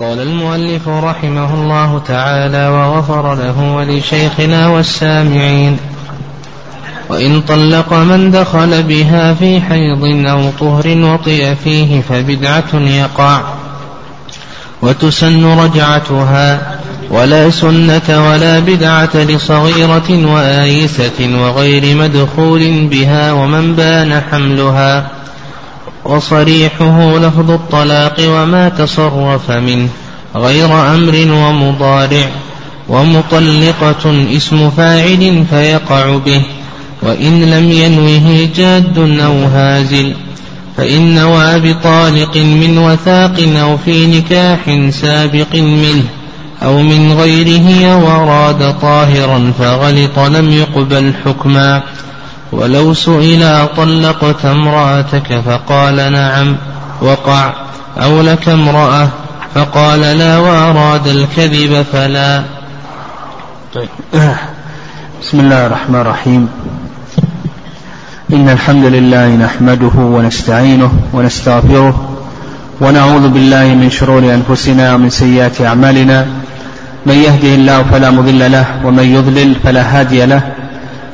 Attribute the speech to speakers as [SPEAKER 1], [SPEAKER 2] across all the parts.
[SPEAKER 1] قال المؤلف رحمه الله تعالى وغفر له ولشيخنا والسامعين. وإن طلق من دخل بها في حيض أو طهر وطئ فيه فبدعة يقع. وتسن رجعتها. ولا سنة ولا بدعة لصغيرة وآيسة وغير مدخول بها ومن بان حملها. وصريحه لفظ الطلاق وما تصرف منه غير أمر ومضارع ومطلقة اسم فاعل فيقع به وإن لم ينوه جاد أو هازل فإن نوى بطالق من وثاق أو في نكاح سابق منه أو من غيره وأراد طاهرا فغلط لم يقبل حكما. ولو سئل طلقت امرأتك فقال نعم وقع. أو لك امرأة فقال لا وأراد الكذب فلا.
[SPEAKER 2] طيب. بسم الله الرحمن الرحيم. إن الحمد لله نحمده ونستعينه ونستغفره ونعوذ بالله من شرور أنفسنا ومن سيئات أعمالنا. من يهده الله فلا مضل له ومن يضلل فلا هادي له.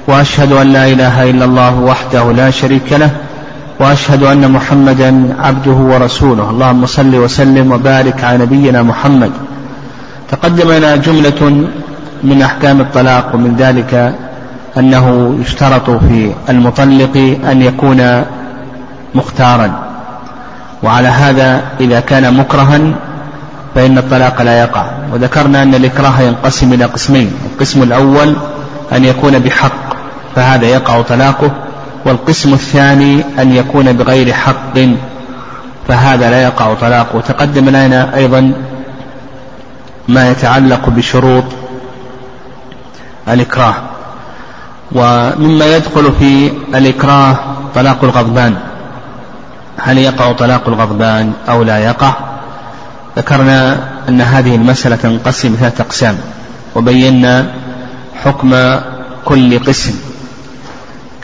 [SPEAKER 2] وأشهد أن لا إله إلا الله وحده لا شريك له وأشهد أن محمدا عبده ورسوله. اللهم صل وسلم وبارك على نبينا محمد. تقدم لنا جملة من أحكام الطلاق ومن ذلك أنه يشترط في المطلق أن يكون مختارا. وعلى هذا إذا كان مكرها فإن الطلاق لا يقع. وذكرنا أن الإكراه ينقسم إلى قسمين القسم الأول أن يكون بحق فهذا يقع طلاقه والقسم الثاني أن يكون بغير حق. فهذا لا يقع طلاقه. تقدم لنا أيضا ما يتعلق بشروط الإكراه. ومما يدخل في الإكراه طلاق الغضبان. هل يقع طلاق الغضبان أو لا يقع؟ ذكرنا أن هذه المسألة تنقسم ثلاثة أقسام وبينا حكم كل قسم.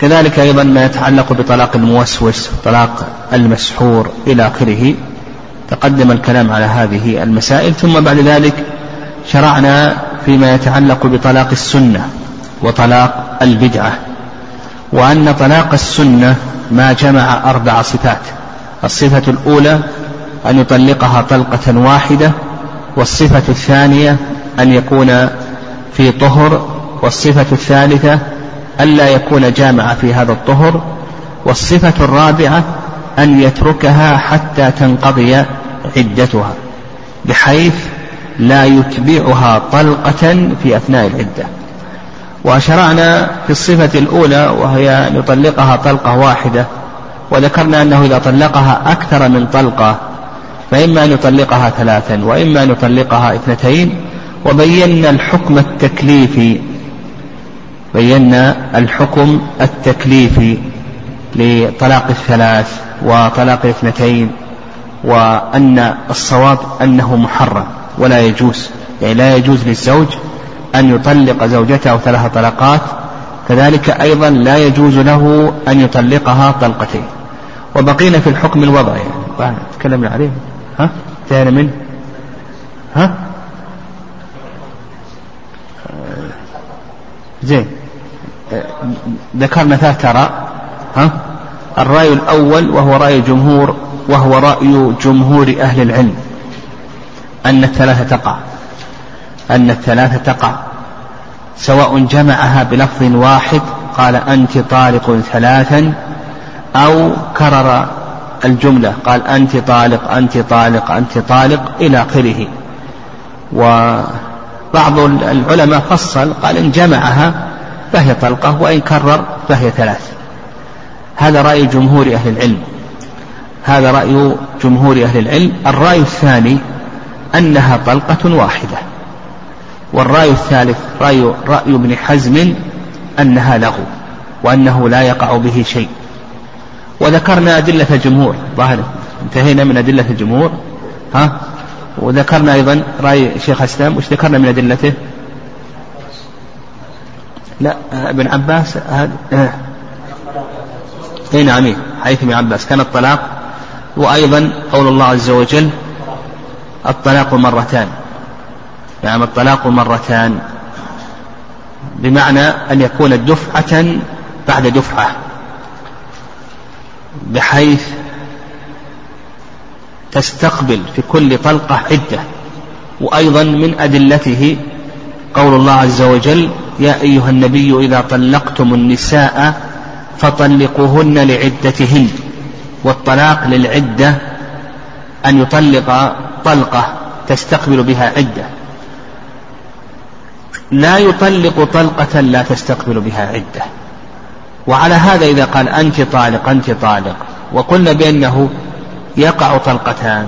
[SPEAKER 2] كذلك أيضا ما يتعلق بطلاق الموسوس طلاق المسحور إلى آخره تقدم الكلام على هذه المسائل ثم بعد ذلك شرعنا فيما يتعلق بطلاق السنة وطلاق البدعة وأن طلاق السنة ما جمع أربع صفات الصفة الأولى أن يطلقها طلقة واحدة والصفة الثانية أن يكون في طهر والصفة الثالثة ألا يكون جامع في هذا الطهر والصفة الرابعة أن يتركها حتى تنقضي عدتها بحيث لا يتبعها طلقة في أثناء العدة. وشرعنا في الصفة الأولى وهي أن يطلقها طلقة واحدة وذكرنا أنه إذا طلقها أكثر من طلقة فإما أن يطلقها ثلاثا وإما أن يطلقها اثنتين وبينا الحكم التكليفي بينا الحكم التكليفي لطلاق الثلاث وطلاق الاثنتين وأن الصواب أنه محرم ولا يجوز يعني لا يجوز للزوج أن يطلق زوجته ثلاث طلقات كذلك أيضا لا يجوز له أن يطلقها طلقتين. وبقينا في الحكم الوضعي. يعني تكلمنا عليه. ها؟ انتهينا منه. ها؟ زين. ذكرنا ثلاثة آراء ها؟ الرأي الأول وهو رأي الجمهور وهو رأي جمهور أهل العلم أن الثلاثة تقع. أن الثلاثة تقع. سواء جمعها بلفظ واحد قال أنت طالق ثلاثا أو كرر الجملة قال أنت طالق أنت طالق أنت طالق إلى آخره. وبعض العلماء فصل قال إن جمعها فهي طلقة وإن كرر فهي ثلاث. هذا رأي جمهور أهل العلم. هذا رأي جمهور أهل العلم. الرأي الثاني أنها طلقة واحدة. والرأي الثالث رأي رأي ابن حزم أنها لغو وأنه لا يقع به شيء. وذكرنا أدلة الجمهور ظاهر انتهينا من أدلة الجمهور ها؟ وذكرنا أيضا رأي شيخ الإسلام وش ذكرنا من أدلته؟ لا ابن عباس هذا اي نعم حديث ابن عباس. كان الطلاق وأيضا قول الله عز وجل الطلاق مرتان. نعم الطلاق مرتان بمعنى أن يكون دفعة بعد دفعة. بحيث تستقبل في كل طلقة عدة. وأيضا من أدلته قول الله عز وجل يا أيها النبي إذا طلقتم النساء فطلقوهن لعدتهن والطلاق للعدة أن يطلق طلقة تستقبل بها عدة. لا يطلق طلقة لا تستقبل بها عدة. وعلى هذا إذا قال أنت طالق أنت طالق وقلنا بأنه يقع طلقتان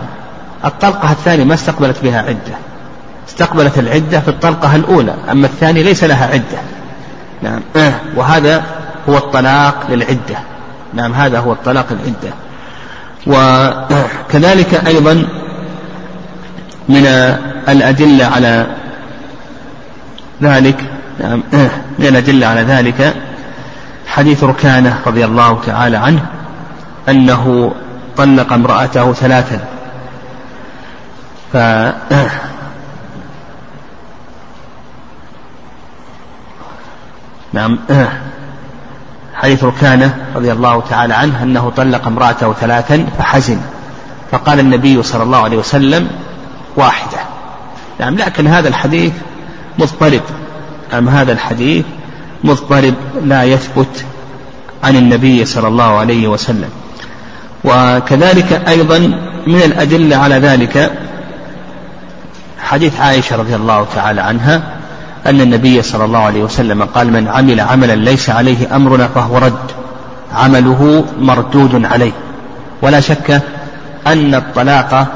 [SPEAKER 2] الطلقة الثانية ما استقبلت بها عدة. استقبلت العدة في الطلقة الأولى أما الثانية ليس لها عدة. نعم. وهذا هو الطلاق للعدة. نعم هذا هو الطلاق للعدة. وكذلك أيضا من الأدلة على ذلك نعم من الأدلة على ذلك حديث ركانة رضي الله تعالى عنه أنه طلق امرأته ثلاثا. ف نعم. حديث ركانة رضي الله تعالى عنه أنه طلق امرأته ثلاثا فحزن. فقال النبي صلى الله عليه وسلم واحدة. نعم لكن هذا الحديث مضطرب. نعم هذا الحديث مضطرب لا يثبت عن النبي صلى الله عليه وسلم. وكذلك أيضا من الأدلة على ذلك حديث عائشة رضي الله تعالى عنها أن النبي صلى الله عليه وسلم قال من عمل عملا ليس عليه أمرنا فهو رد. عمله مردود عليه. ولا شك أن الطلاق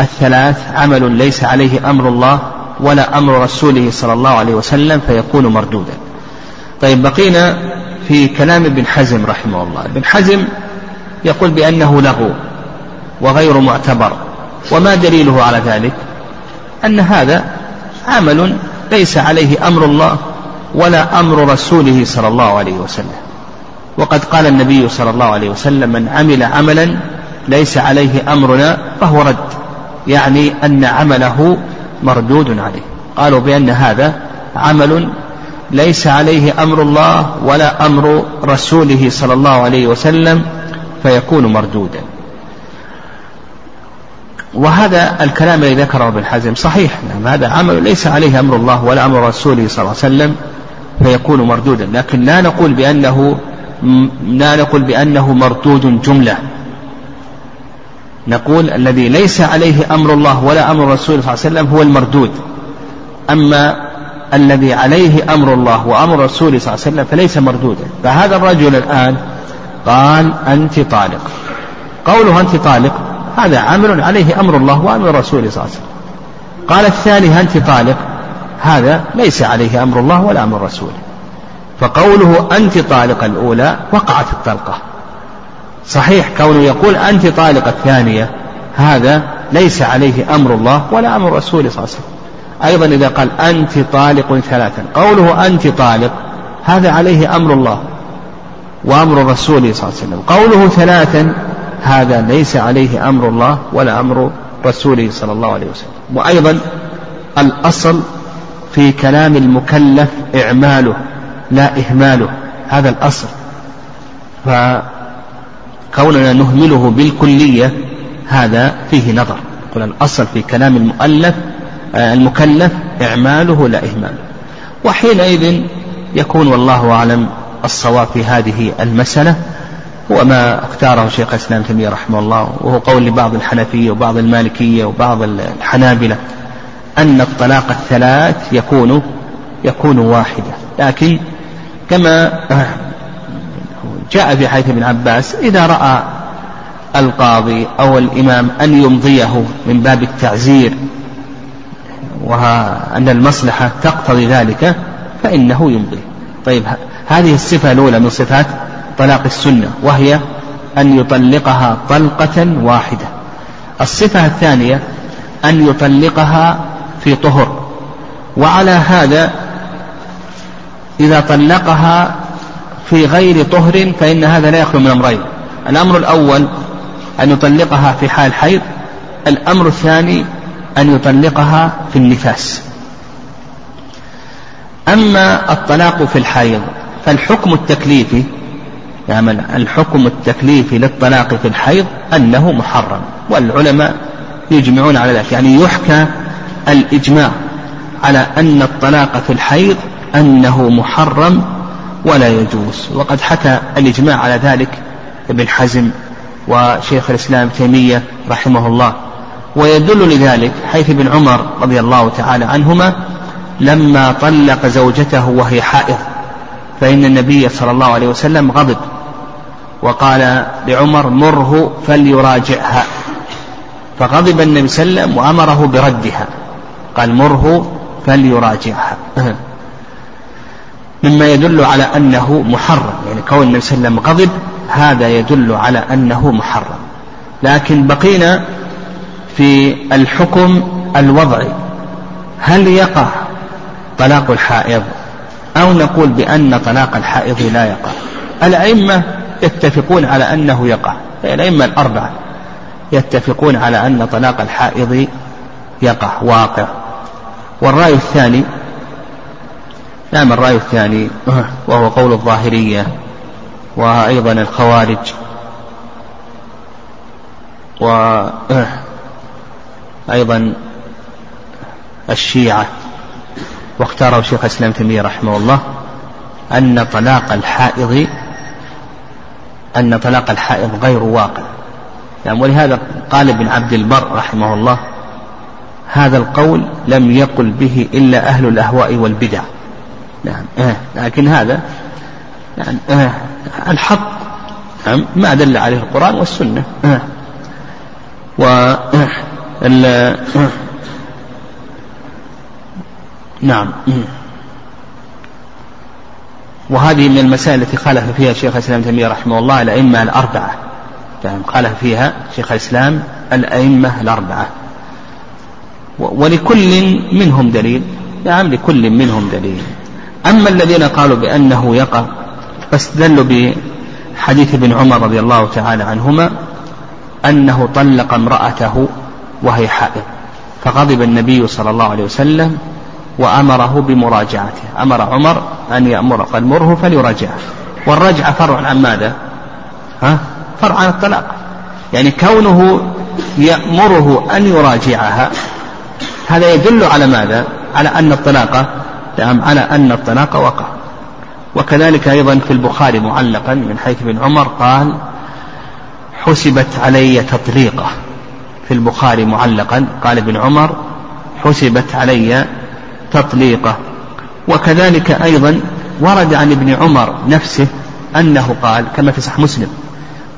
[SPEAKER 2] الثلاث عمل ليس عليه أمر الله ولا أمر رسوله صلى الله عليه وسلم فيكون مردودا. طيب بقينا في كلام ابن حزم رحمه الله. ابن حزم يقول بأنه لغو وغير معتبر. وما دليله على ذلك؟ أن هذا عمل ليس عليه أمر الله ولا أمر رسوله صلى الله عليه وسلم. وقد قال النبي صلى الله عليه وسلم من عمل عملا ليس عليه أمرنا فهو رد. يعني أن عمله مردود عليه. قالوا بأن هذا عمل ليس عليه أمر الله ولا أمر رسوله صلى الله عليه وسلم فيكون مردودا. وهذا الكلام الذي ذكره ابن حزم صحيح نعم هذا عمل ليس عليه أمر الله ولا أمر رسوله صلى الله عليه وسلم فيكون مردودا لكن لا نقول بأنه لا نقول بأنه مردود جملة. نقول الذي ليس عليه أمر الله ولا أمر الرسول صلى الله عليه وسلم هو المردود. أما الذي عليه أمر الله وأمر الرسول صلى الله عليه وسلم فليس مردودا. فهذا الرجل الآن قال أنت طالق. قوله أنت طالق هذا عمل عليه أمر الله وأمر رسوله صلى الله عليه وسلم. قال الثاني أنت طالق؟ هذا ليس عليه أمر الله ولا أمر رسوله فقوله أنت طالق الأولى وقعت الطلقة. صحيح كونه يقول أنت طالق الثانية هذا ليس عليه أمر الله ولا أمر رسوله صلى الله عليه وسلم. أيضا إذا قال أنت طالق ثلاثا قوله أنت طالق هذا عليه أمر الله وأمر رسوله صلى الله عليه وسلم. قوله ثلاثا هذا ليس عليه أمر الله ولا أمر رسوله صلى الله عليه وسلم. وأيضا الأصل في كلام المكلف إعماله لا إهماله. هذا الأصل. فكوننا نهمله بالكلية هذا فيه نظر. يقول الأصل في كلام المؤلف آه، المكلف إعماله لا إهماله. وحينئذ يكون والله أعلم الصواب في هذه المسألة. هو ما اختاره شيخ الإسلام تيمية رحمه الله وهو قول لبعض الحنفية وبعض المالكية وبعض الحنابلة أن الطلاق الثلاث يكون يكون واحدة. لكن كما جاء في حديث ابن عباس إذا رأى القاضي أو الإمام أن يمضيه من باب التعزير وأن المصلحة تقتضي ذلك فإنه يمضي. طيب هذه الصفة الأولى من صفات طلاق السنة وهي أن يطلقها طلقة واحدة. الصفة الثانية أن يطلقها في طهر. وعلى هذا إذا طلقها في غير طهر فإن هذا لا يخلو من أمرين الأمر الأول أن يطلقها في حال حيض. الأمر الثاني أن يطلقها في النفاس. أما الطلاق في الحيض فالحكم التكليفي يعني الحكم التكليفي للطلاق في الحيض أنه محرم والعلماء يجمعون على ذلك يعني يحكى الإجماع على أن الطلاق في الحيض أنه محرم ولا يجوز وقد حكى الإجماع على ذلك ابن حزم وشيخ الإسلام تيمية رحمه الله ويدل لذلك حيث ابن عمر رضي الله تعالى عنهما لما طلق زوجته وهي حائض فإن النبي صلى الله عليه وسلم غضب وقال لعمر مره فليراجعها. فغضب النبي صلى الله عليه وسلم وأمره بردها. قال مره فليراجعها. مما يدل على أنه محرم. يعني كون النبي صلى الله عليه وسلم غضب هذا يدل على أنه محرم. لكن بقينا في الحكم الوضعي. هل يقع طلاق الحائض؟ أو نقول بأن طلاق الحائض لا يقع. الأئمة يتفقون على أنه يقع. الأئمة الأربعة يتفقون على أن طلاق الحائض يقع واقع. والرأي الثاني نعم الرأي الثاني وهو قول الظاهرية وأيضا الخوارج. وأيضا الشيعة. واختاره شيخ الإسلام تيمية رحمه الله أن طلاق الحائض أن طلاق الحائض غير واقع. يعني ولهذا قال ابن عبد البر رحمه الله هذا القول لم يقل به إلا أهل الأهواء والبدع. نعم آه لكن هذا يعني آه الحق. نعم ما دل عليه القرآن والسنة. آه و آه آه نعم. وهذه من المسائل التي خالف فيها شيخ الإسلام تيمية رحمه الله الأئمة الأربعة. يعني خالف فيها شيخ الإسلام الأئمة الأربعة. ولكل منهم دليل. نعم لكل منهم دليل. أما الذين قالوا بأنه يقع فاستدلوا بحديث ابن عمر رضي الله تعالى عنهما أنه طلق امرأته وهي حائض فغضب النبي صلى الله عليه وسلم وأمره بمراجعته. أمر عمر أن يأمر قال مره والرجعة فرع عن ماذا؟ ها؟ فرع عن الطلاق. يعني كونه يأمره أن يراجعها هذا يدل على ماذا؟ على أن الطلاق نعم على أن الطلاق وقع. وكذلك أيضا في البخاري معلقا من حيث ابن عمر قال حسبت علي تطليقة. في البخاري معلقا قال ابن عمر حسبت علي تطليقه. وكذلك أيضا ورد عن ابن عمر نفسه أنه قال كما في صحيح مسلم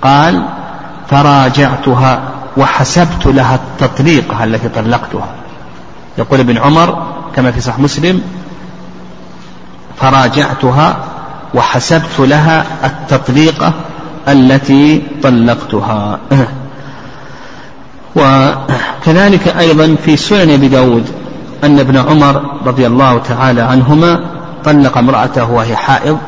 [SPEAKER 2] قال فراجعتها وحسبت لها التطليقة التي طلقتها. يقول ابن عمر كما في صحيح مسلم فراجعتها وحسبت لها التطليقة التي طلقتها. وكذلك أيضا في سنن أبي داود أن ابن عمر رضي الله تعالى عنهما طلق امرأته وهي حائض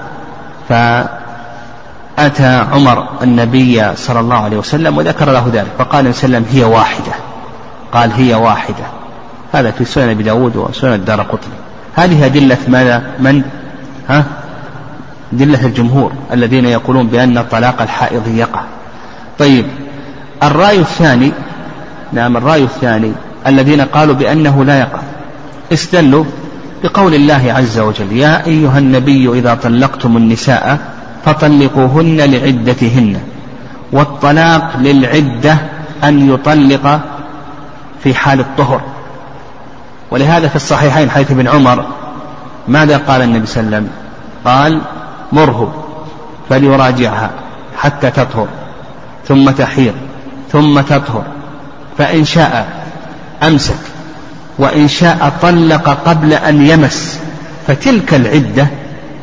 [SPEAKER 2] فأتى عمر النبي صلى الله عليه وسلم وذكر له ذلك فقال وسلم هي واحدة قال هي واحدة. هذا في سنن أبي داود وسنن الدار قطني. هذه أدلة ماذا؟ من؟ ها؟ أدلة الجمهور الذين يقولون بأن طلاق الحائض يقع. طيب الرأي الثاني نعم الرأي الثاني الذين قالوا بأنه لا يقع. استدلوا بقول الله عز وجل يا أيها النبي إذا طلقتم النساء فطلقوهن لعدتهن والطلاق للعدة أن يطلق في حال الطهر. ولهذا في الصحيحين حيث ابن عمر ماذا قال النبي صلى الله عليه وسلم؟ قال مره فليراجعها حتى تطهر ثم تحيض ثم تطهر فإن شاء أمسك. وإن شاء طلق قبل أن يمس فتلك العدة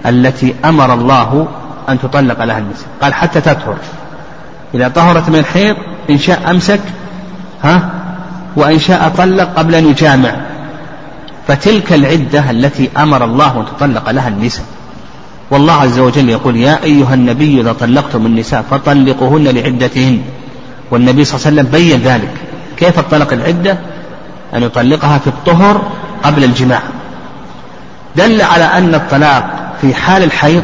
[SPEAKER 2] التي أمر الله أن تطلق لها النساء قال حتى تطهر. إذا طهرت من الحيض إن شاء أمسك ها؟ وإن شاء طلق قبل أن يجامع. فتلك العدة التي أمر الله أن تطلق لها النساء. والله عز وجل يقول يا أيها النبي إذا طلقتم النساء فطلقوهن لعدتهن. والنبي صلى الله عليه وسلم بين ذلك. كيف الطلق العدة؟ أن يطلقها في الطهر قبل الجماع. دل على أن الطلاق في حال الحيض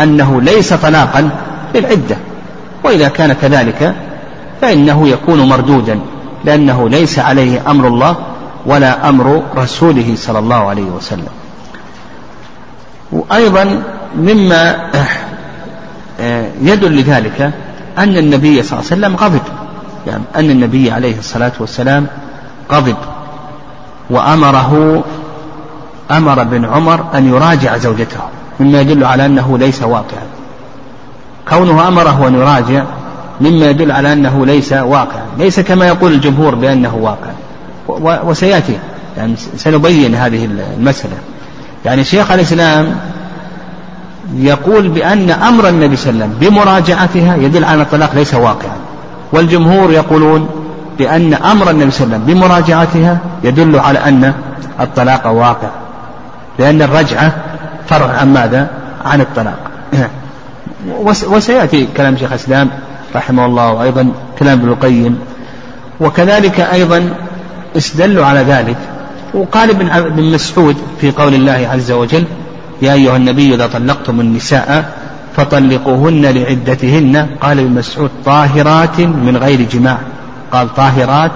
[SPEAKER 2] أنه ليس طلاقا للعدة وإذا كان كذلك فإنه يكون مردودا لأنه ليس عليه أمر الله ولا أمر رسوله صلى الله عليه وسلم. وأيضا مما يدل لذلك أن النبي صلى الله عليه وسلم غضب يعني أن النبي عليه الصلاة والسلام غضب. وأمره أمر بن عمر أن يراجع زوجته مما يدل على أنه ليس واقعا. كونه أمره أن يراجع مما يدل على أنه ليس واقعا. ليس كما يقول الجمهور بأنه واقع وسيأتي يعني سنبين هذه المسألة. يعني شيخ الإسلام يقول بأن أمر النبي صلى الله عليه وسلم بمراجعتها يدل على الطلاق ليس واقعا. والجمهور يقولون بأن أمر النبي صلى الله عليه وسلم بمراجعتها يدل على أن الطلاق واقع. لأن الرجعة فرع عن ماذا؟ عن الطلاق. وسيأتي كلام شيخ الإسلام رحمه الله وأيضا كلام ابن القيم. وكذلك أيضا استدلوا على ذلك. وقال ابن مسعود في قول الله عز وجل يا أيها النبي إذا طلقتم النساء فطلقوهن لعدتهن. قال ابن مسعود طاهرات من غير جماع. قال طاهرات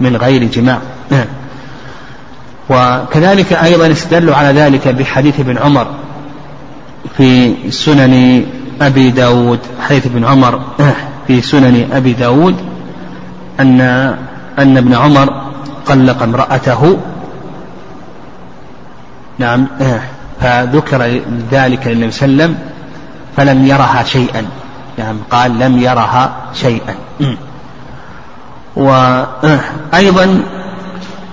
[SPEAKER 2] من غير جماع. وكذلك أيضا استدلوا على ذلك بحديث ابن عمر في سنن أبي داود. حديث ابن عمر في سنن أبي داود أن أن ابن عمر طلق امرأته. نعم. فذكر ذلك للنبي صلى الله عليه وسلم فلم يرها شيئا. نعم. قال لم يرها شيئا. وأيضا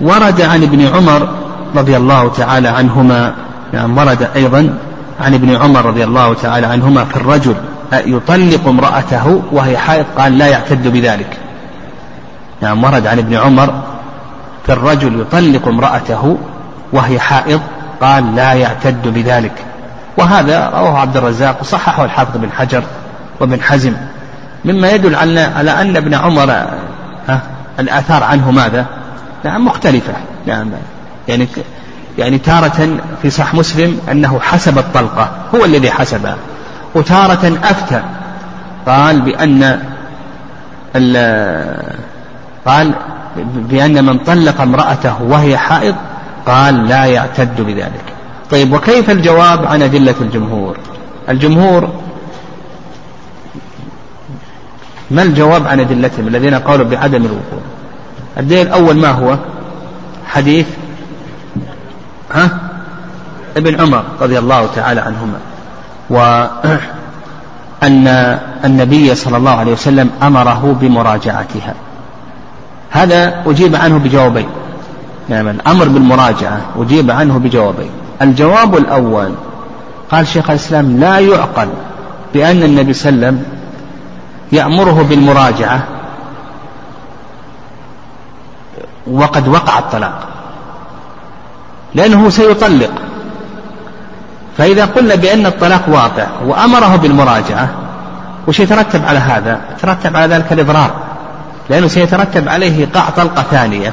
[SPEAKER 2] ورد عن ابن عمر رضي الله تعالى عنهما نعم ورد أيضا عن ابن عمر رضي الله تعالى عنهما في الرجل يطلق امرأته وهي حائض قال لا يعتد بذلك. نعم ورد عن ابن عمر في الرجل يطلق امرأته وهي حائض قال لا يعتد بذلك. وهذا رواه عبد الرزاق وصححه الحافظ بن حجر وابن حزم. مما يدل على أن ابن عمر ها؟ الآثار عنه ماذا؟ نعم مختلفة. نعم. يعني يعني تارة في صح مسلم أنه حسب الطلقة هو الذي حسبها. وتارة أفتى قال بأن قال بأن من طلق امرأته وهي حائض قال لا يعتد بذلك. طيب وكيف الجواب عن أدلة الجمهور؟ الجمهور ما الجواب عن أدلتهم الذين قالوا بعدم الوقوع؟ الدليل الأول ما هو؟ حديث ها؟ ابن عمر رضي الله تعالى عنهما. وأن النبي صلى الله عليه وسلم أمره بمراجعتها. هذا أجيب عنه بجوابين. نعم الأمر بالمراجعة أجيب عنه بجوابين. الجواب الأول قال شيخ الإسلام لا يعقل بأن النبي صلى الله عليه وسلم يأمره بالمراجعة. وقد وقع الطلاق. لأنه سيطلق. فإذا قلنا بأن الطلاق واقع وأمره بالمراجعة وش يترتب على هذا؟ يترتب على ذلك الإضرار. لأنه سيترتب عليه إيقاع طلقة ثانية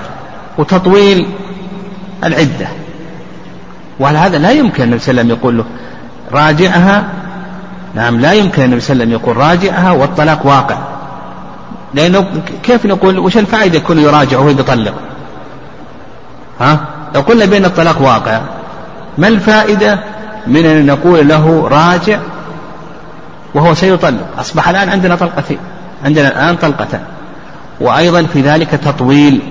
[SPEAKER 2] وتطويل العدة. وعلى هذا لا يمكن النبي صلى الله عليه وسلم يقول له راجعها نعم لا يمكن النبي صلى الله عليه وسلم يقول راجعها والطلاق واقع. لأنه كيف نقول وش الفائدة يكون يراجع وهو بيطلق ها؟ لو قلنا بأن الطلاق واقع ما الفائدة من أن نقول له راجع وهو سيطلق؟ أصبح الآن عندنا طلقتين عندنا الآن طلقتان. وأيضا في ذلك تطويل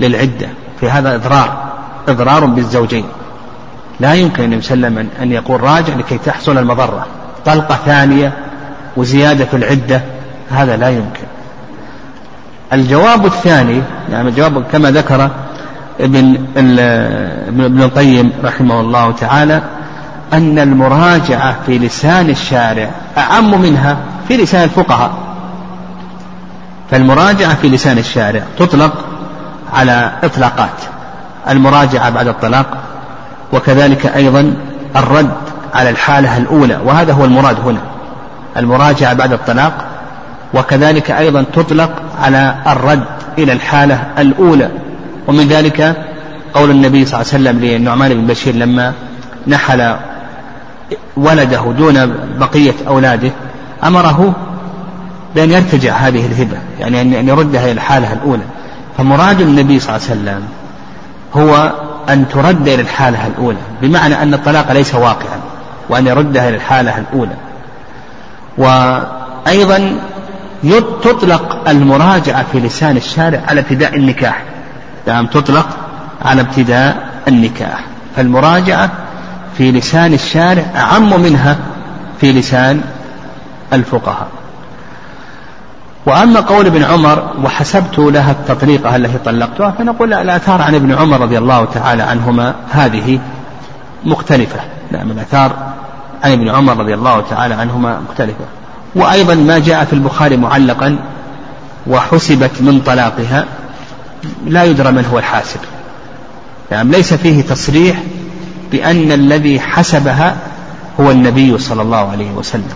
[SPEAKER 2] للعدة في هذا إضرار إضرار بالزوجين. لا يمكن عليه وسلم أن يقول راجع لكي تحصل المضرة. طلقة ثانية وزيادة في العدة هذا لا يمكن. الجواب الثاني يعني الجواب كما ذكر ابن ابن القيم رحمه الله تعالى أن المراجعة في لسان الشارع أعم منها في لسان الفقهاء. فالمراجعة في لسان الشارع تطلق على إطلاقات. المراجعة بعد الطلاق وكذلك أيضا الرد على الحالة الأولى وهذا هو المراد هنا المراجعة بعد الطلاق وكذلك أيضا تطلق على الرد إلى الحالة الأولى. ومن ذلك قول النبي صلى الله عليه وسلم للنعمان بن بشير لما نحل ولده دون بقية أولاده أمره بأن يرتجع هذه الهبة يعني أن يردها إلى الحالة الأولى. فمراد النبي صلى الله عليه وسلم هو أن ترد إلى الحالة الأولى بمعنى أن الطلاق ليس واقعا. وأن يردها إلى الحالة الأولى. وأيضا تطلق المراجعة في لسان الشارع على ابتداء النكاح. نعم تطلق على ابتداء النكاح. فالمراجعة في لسان الشارع أعم منها في لسان الفقهاء. وأما قول ابن عمر وحسبت لها التطليقة التي طلقتها فنقول الآثار عن ابن عمر رضي الله تعالى عنهما هذه مختلفة. نعم الآثار عن ابن عمر رضي الله تعالى عنهما مختلفة. وأيضا ما جاء في البخاري معلقا وحسبت من طلاقها لا يدرى من هو الحاسب. نعم ليس فيه تصريح بأن الذي حسبها هو النبي صلى الله عليه وسلم.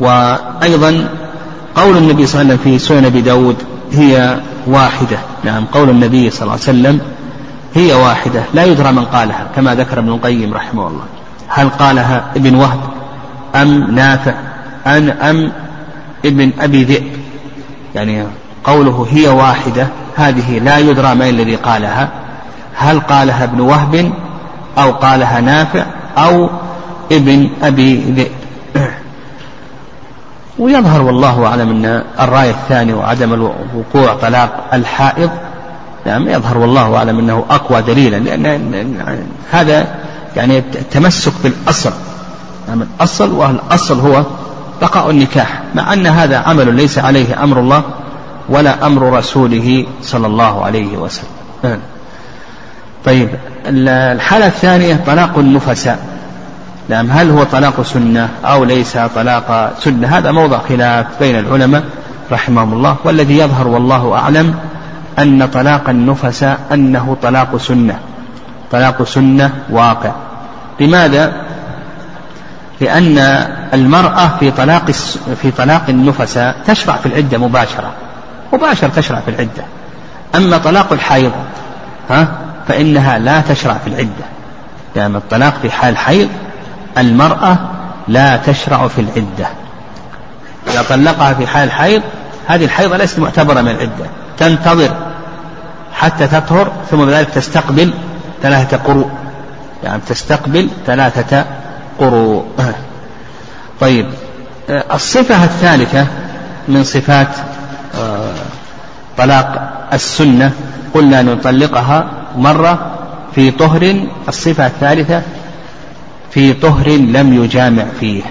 [SPEAKER 2] وأيضا قول النبي صلى الله عليه وسلم في سنن أبي داود هي واحدة. نعم قول النبي صلى الله عليه وسلم هي واحدة لا يدرى من قالها كما ذكر ابن القيم رحمه الله. هل قالها ابن وهب أم نافع أن أم ابن أبي ذئب؟ يعني قوله هي واحدة هذه لا يدرى من الذي قالها. هل قالها ابن وهب أو قالها نافع أو ابن أبي ذئب؟ ويظهر والله أعلم أن الرأي الثاني وعدم وقوع طلاق الحائض نعم يظهر والله أعلم أنه أقوى دليلا لأن هذا يعني التمسك بالأصل. نعم الأصل والأصل هو بقاء النكاح مع أن هذا عمل ليس عليه أمر الله ولا أمر رسوله صلى الله عليه وسلم. نعم. طيب الحالة الثانية طلاق النفساء. نعم هل هو طلاق سنة أو ليس طلاق سنة؟ هذا موضع خلاف بين العلماء رحمهم الله والذي يظهر والله أعلم أن طلاق النفساء أنه طلاق سنة. طلاق سنة واقع. لماذا؟ لأن المرأة في طلاق في طلاق النفساء تشرع في العدة مباشرة. مباشرة تشرع في العدة. أما طلاق الحيض ها فإنها لا تشرع في العدة. لأن يعني الطلاق في حال حيض المرأة لا تشرع في العدة. إذا طلقها في حال حيض هذه الحيضة ليست معتبرة من العدة. تنتظر حتى تطهر ثم بذلك تستقبل ثلاثة قروء. يعني تستقبل ثلاثة قروء. طيب الصفة الثالثة من صفات آه، طلاق السنة قلنا نطلقها مرة في طهر. الصفة الثالثة في طهر لم يجامع فيه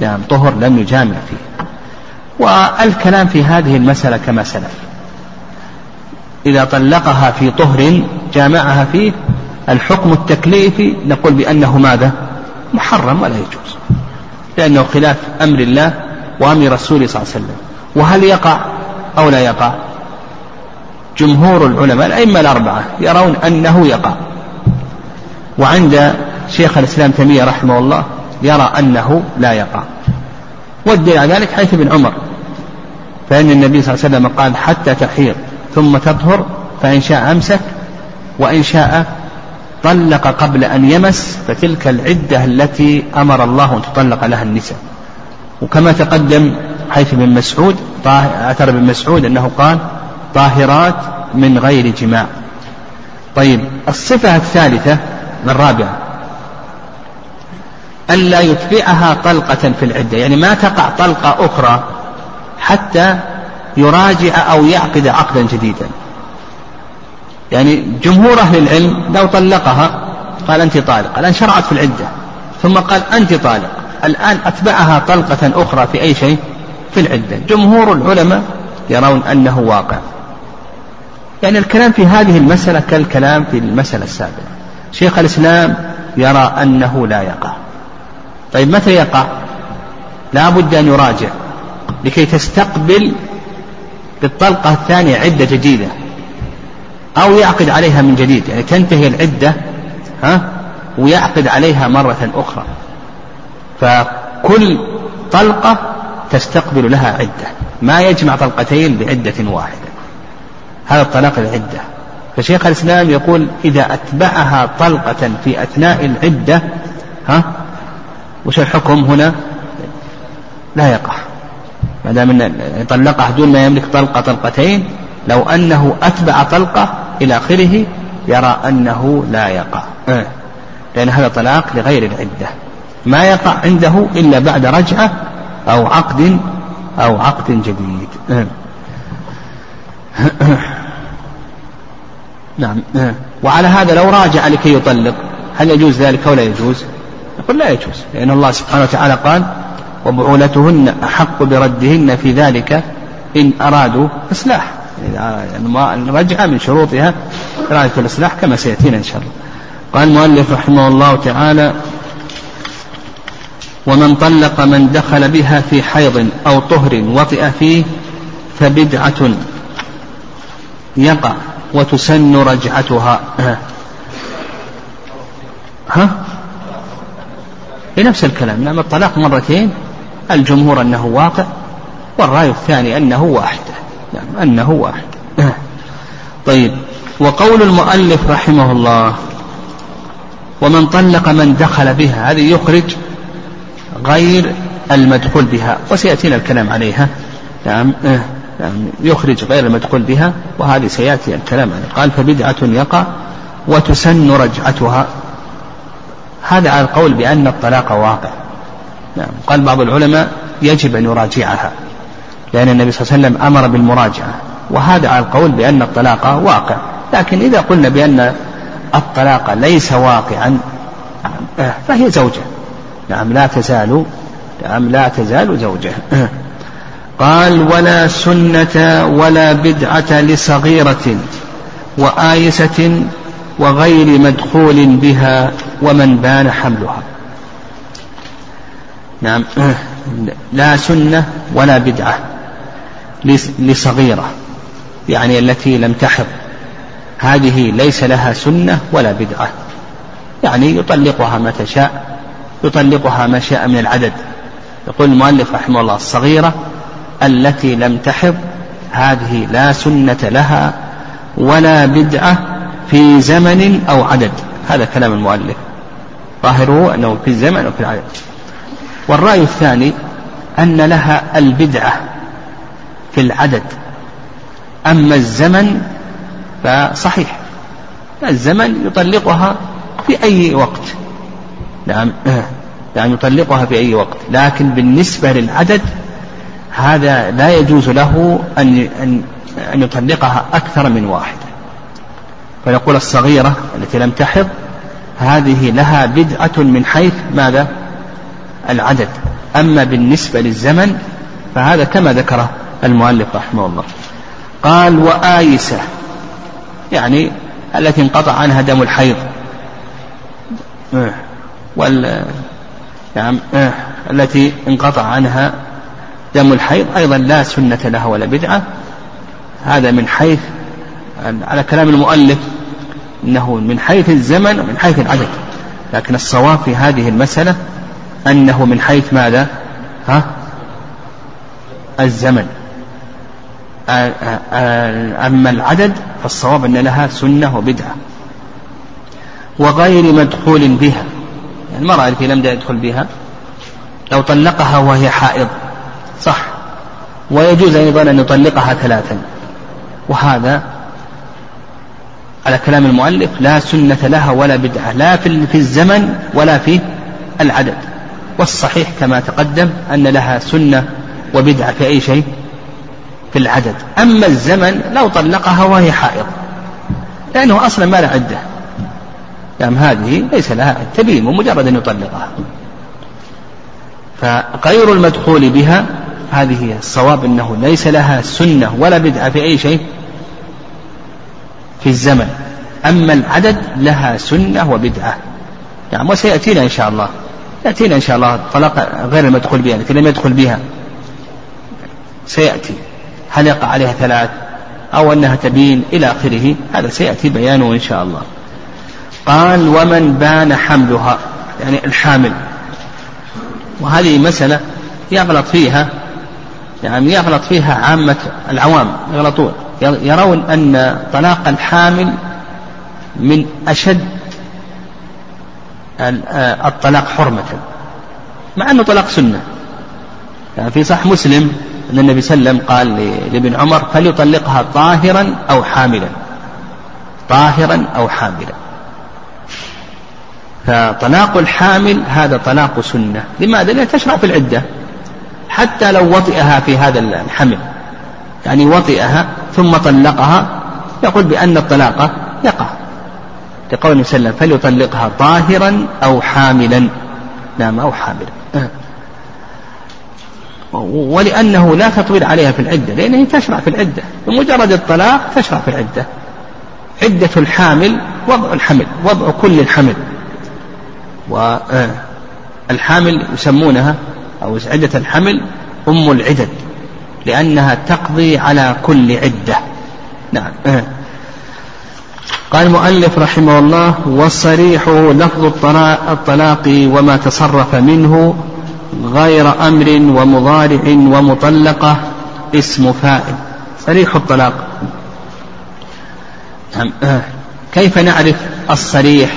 [SPEAKER 2] نعم طهر لم يجامع فيه. والكلام في هذه المسألة كما سلف. إذا طلقها في طهر جامعها فيه الحكم التكليفي نقول بأنه ماذا؟ محرم ولا يجوز. لأنه خلاف أمر الله وأمر رسوله صلى الله عليه وسلم. وهل يقع أو لا يقع؟ جمهور العلماء الأئمة الأربعة يرون أنه يقع. وعند شيخ الإسلام تيمية رحمه الله يرى أنه لا يقع. والدليل على ذلك حيث ابن عمر. فإن النبي صلى الله عليه وسلم قال حتى تحيض ثم تطهر فإن شاء أمسك وإن شاء طلق قبل أن يمس فتلك العدة التي أمر الله أن تطلق لها النساء. وكما تقدم حيث ابن مسعود أثر ابن مسعود أنه قال طاهرات من غير جماع. طيب الصفة الثالثة الرابعة ألا يتبعها طلقة في العدة يعني ما تقع طلقة أخرى حتى يراجع أو يعقد عقدا جديدا. يعني جمهور أهل العلم لو طلقها قال أنت طالق الآن شرعت في العدة ثم قال أنت طالق الآن أتبعها طلقة أخرى في أي شيء؟ في العدة. جمهور العلماء يرون أنه واقع. يعني الكلام في هذه المسألة كالكلام في المسألة السابقة. شيخ الإسلام يرى أنه لا يقع. طيب متى يقع؟ لا بد أن يراجع لكي تستقبل بالطلقة الثانية عدة جديدة. أو يعقد عليها من جديد يعني تنتهي العدة ها ويعقد عليها مرة أخرى. فكل طلقة تستقبل لها عدة ما يجمع طلقتين بعدة واحدة. هذا الطلاق العدة. فشيخ الإسلام يقول إذا أتبعها طلقة في أثناء العدة ها وش الحكم هنا؟ لا يقع. ما دام طلقها دون ما يملك طلقة طلقتين لو أنه أتبع طلقة إلى آخره يرى أنه لا يقع إيه. لأن هذا طلاق لغير العدة ما يقع عنده إلا بعد رجعة أو عقد أو عقد جديد إيه. نعم إيه. وعلى هذا لو راجع لكي يطلق هل يجوز ذلك أو لا يجوز يقول لا يجوز لأن الله سبحانه وتعالى قال وبعولتهن أحق بردهن في ذلك إن أرادوا إصلاح الرجعة من شروطها إرادة الإصلاح كما سيأتينا إن شاء الله. قال المؤلف رحمه الله تعالى ومن طلق من دخل بها في حيض أو طهر وطئ فيه فبدعة يقع وتسن رجعتها. ها؟ بنفس الكلام. نعم الطلاق مرتين الجمهور أنه واقع والرأي الثاني أنه واحد. نعم أنه واحد. طيب وقول المؤلف رحمه الله ومن طلق من دخل بها هذه يخرج غير المدخول بها وسيأتينا الكلام عليها. نعم نعم يخرج غير المدخول بها وهذه سيأتي الكلام عليها. قال فبدعة يقع وتسن رجعتها. هذا على القول بأن الطلاق واقع. نعم قال بعض العلماء يجب أن يراجعها. لأن النبي صلى الله عليه وسلم أمر بالمراجعة. وهذا على القول بأن الطلاق واقع. لكن إذا قلنا بأن الطلاق ليس واقعا فهي زوجة. نعم لا تزال نعم لا تزال زوجة. قال ولا سنة ولا بدعة لصغيرة وآيسة وغير مدخول بها ومن بان حملها. نعم لا سنة ولا بدعة. لصغيرة يعني التي لم تحض. هذه ليس لها سنة ولا بدعة. يعني يطلقها متى شاء يطلقها ما شاء من العدد. يقول المؤلف رحمه الله الصغيرة التي لم تحض هذه لا سنة لها ولا بدعة في زمن أو عدد. هذا كلام المؤلف. ظاهره أنه في الزمن أو في العدد. والرأي الثاني أن لها البدعة. في العدد. أما الزمن فصحيح. الزمن يطلقها في أي وقت. نعم. يعني يطلقها في أي وقت. لكن بالنسبة للعدد هذا لا يجوز له أن أن أن يطلقها أكثر من واحدة فنقول الصغيرة التي لم تحض هذه لها بدعة من حيث ماذا؟ العدد. أما بالنسبة للزمن فهذا كما ذكره المؤلف رحمه الله. قال وآيسة. يعني التي انقطع عنها دم الحيض. وال نعم التي انقطع عنها دم الحيض. أيضا لا سنة لها ولا بدعة. هذا من حيث على كلام المؤلف أنه من حيث الزمن ومن حيث العدد. لكن الصواب في هذه المسألة أنه من حيث ماذا؟ ها؟ الزمن. أما العدد فالصواب أن لها سنة وبدعة وغير مدخول بها. يعني المرأة التي لم يدخل بها. لو طلقها وهي حائض. صح. ويجوز أيضا أن يطلقها ثلاثا. وهذا على كلام المؤلف لا سنة لها ولا بدعة. لا في الزمن ولا في العدد. والصحيح كما تقدم أن لها سنة وبدعة في أي شيء. في العدد. أما الزمن لو طلقها وهي حائض. لأنه أصلا ما له عدة. يعني هذه ليس لها تبين ومجرد أن يطلقها. فغير المدخول بها هذه الصواب أنه ليس لها سنة ولا بدعة في أي شيء في الزمن. أما العدد لها سنة وبدعة. نعم وسيأتينا إن شاء الله. يأتينا إن شاء الله الطلاق غير المدخول بها. التي لم يدخل بها. سيأتي. هل يقع عليها ثلاث أو أنها تبين إلى آخره؟ هذا سيأتي بيانه إن شاء الله. قال ومن بان حملها يعني الحامل. وهذه مسألة يغلط فيها يعني يغلط فيها عامة العوام يغلطون. يرون أن طلاق الحامل من أشد الطلاق حرمة مع أنه طلاق سنة. يعني في صح مسلم أن النبي صلى الله عليه وسلم قال لابن عمر فليطلقها طاهرا أو حاملا. طاهرا أو حاملا. فطلاق الحامل هذا طلاق سنة. لماذا؟ لأنها تشرع في العدة. حتى لو وطئها في هذا الحمل. يعني وطئها ثم طلقها يقول بأن الطلاق يقع. لقول صلى الله عليه وسلم فليطلقها طاهرا أو حاملا. نعم أو حاملا. ولأنه لا تطويل عليها في العدة لأنها تشرع في العدة. بمجرد الطلاق تشرع في العدة. عدة الحامل وضع الحمل وضع كل الحمل. والحامل يسمونها أو عدة الحمل أم العدد لأنها تقضي على كل عدة. نعم. قال المؤلف رحمه الله والصريح لفظ الطلاق وما تصرف منه غير أمر ومضارع ومطلقة اسم فاعل. صريح الطلاق. نعم. كيف نعرف الصريح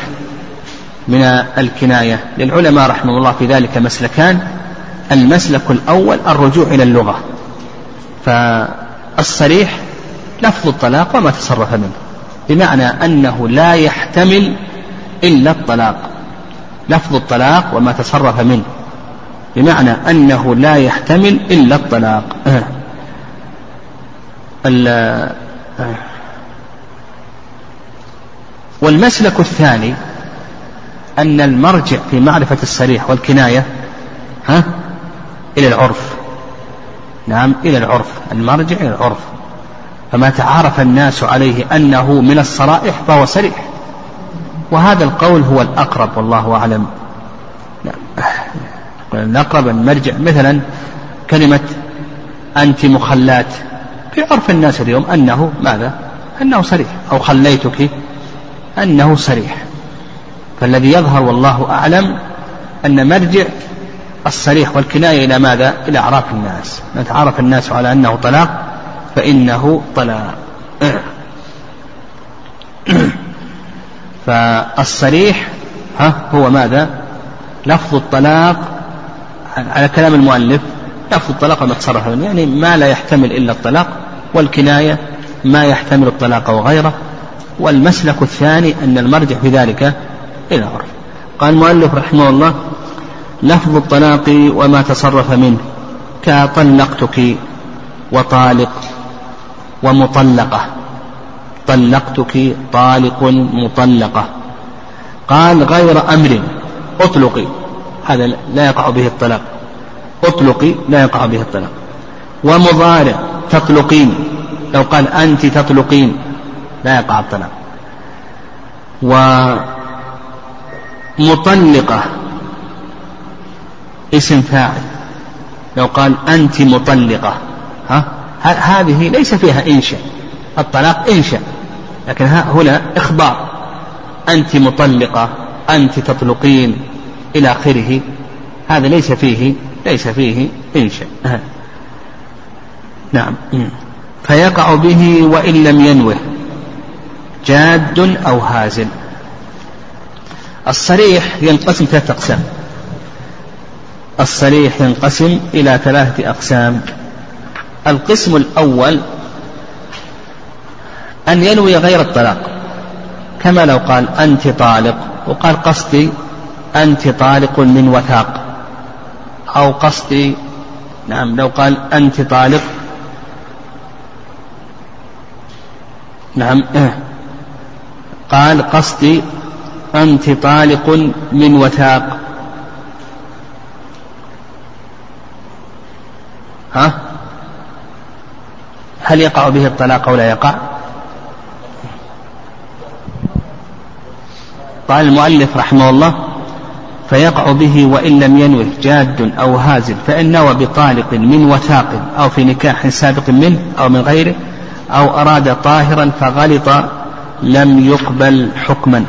[SPEAKER 2] من الكناية؟ للعلماء رحمه الله في ذلك مسلكان. المسلك الأول الرجوع إلى اللغة. فالصريح لفظ الطلاق وما تصرف منه. بمعنى أنه لا يحتمل إلا الطلاق. لفظ الطلاق وما تصرف منه. بمعنى أنه لا يحتمل إلا الطلاق أه. أه. والمسلك الثاني أن المرجع في معرفة الصريح والكناية ها إلى العرف نعم إلى العرف المرجع إلى العرف فما تعارف الناس عليه أنه من الصرائح فهو صريح وهذا القول هو الأقرب والله أعلم. الأقرب المرجع مثلا كلمة أنت مخلات في عرف الناس اليوم أنه ماذا؟ أنه صريح أو خليتك أنه صريح فالذي يظهر والله أعلم أن مرجع الصريح والكناية إلى ماذا؟ إلى أعراف الناس نتعرف الناس على أنه طلاق فإنه طلاق فالصريح ها هو ماذا؟ لفظ الطلاق على كلام المؤلف لفظ الطلاق وما تصرف يعني ما لا يحتمل إلا الطلاق والكناية ما يحتمل الطلاق وغيره والمسلك الثاني أن المرجع في ذلك إلى عرف. قال المؤلف رحمه الله لفظ الطلاق وما تصرف منه كطلقتك وطالق ومطلقة. طلقتك طالق مطلقة. قال غير أمر اطلقي. هذا لا يقع به الطلاق. اطلقي لا يقع به الطلاق. ومضارع تطلقين. لو قال أنت تطلقين لا يقع الطلاق. ومطلقة اسم فاعل. لو قال أنت مطلقة ها؟ هذه ليس فيها إنشاء. الطلاق إنشاء. لكن هنا إخبار. أنت مطلقة أنت تطلقين. إلى آخره. هذا ليس فيه ليس فيه إنشاء نعم. فيقع به وإن لم ينوه. جاد أو هازل. الصريح ينقسم ثلاثة أقسام. الصريح ينقسم إلى ثلاثة أقسام. القسم الأول أن ينوي غير الطلاق. كما لو قال أنت طالق وقال قصدي أنت طالق من وثاق. أو قصدي نعم لو قال أنت طالق. نعم إيه. قال قصدي أنت طالق من وثاق. ها؟ هل يقع به الطلاق أو لا يقع؟ قال المؤلف رحمه الله فيقع به وإن لم ينوه جاد أو هازل فإن نوى بطالق من وثاق أو في نكاح سابق منه أو من غيره أو أراد طاهرا فغلط لم يقبل حكما.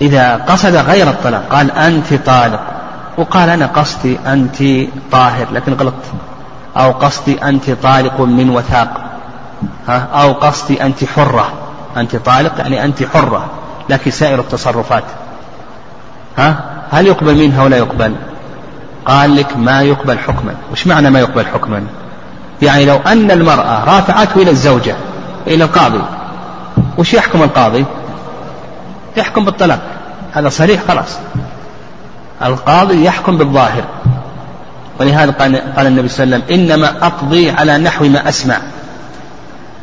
[SPEAKER 2] إذا قصد غير الطلاق قال أنت طالق وقال أنا قصدي أنت طاهر لكن غلطت. أو قصدي أنت طالق من وثاق ها؟ أو قصدي أنت حرة. أنت طالق يعني أنت حرة. لك سائر التصرفات. ها؟ هل يقبل منها ولا يقبل؟ قال لك ما يقبل حكما. وش معنى ما يقبل حكما؟ يعني لو أن المرأة رافعته إلى الزوجة إلى القاضي وش يحكم القاضي؟ يحكم بالطلاق. هذا صريح خلاص. القاضي يحكم بالظاهر. ولهذا قال, قال النبي صلى الله عليه وسلم إنما أقضي على نحو ما أسمع.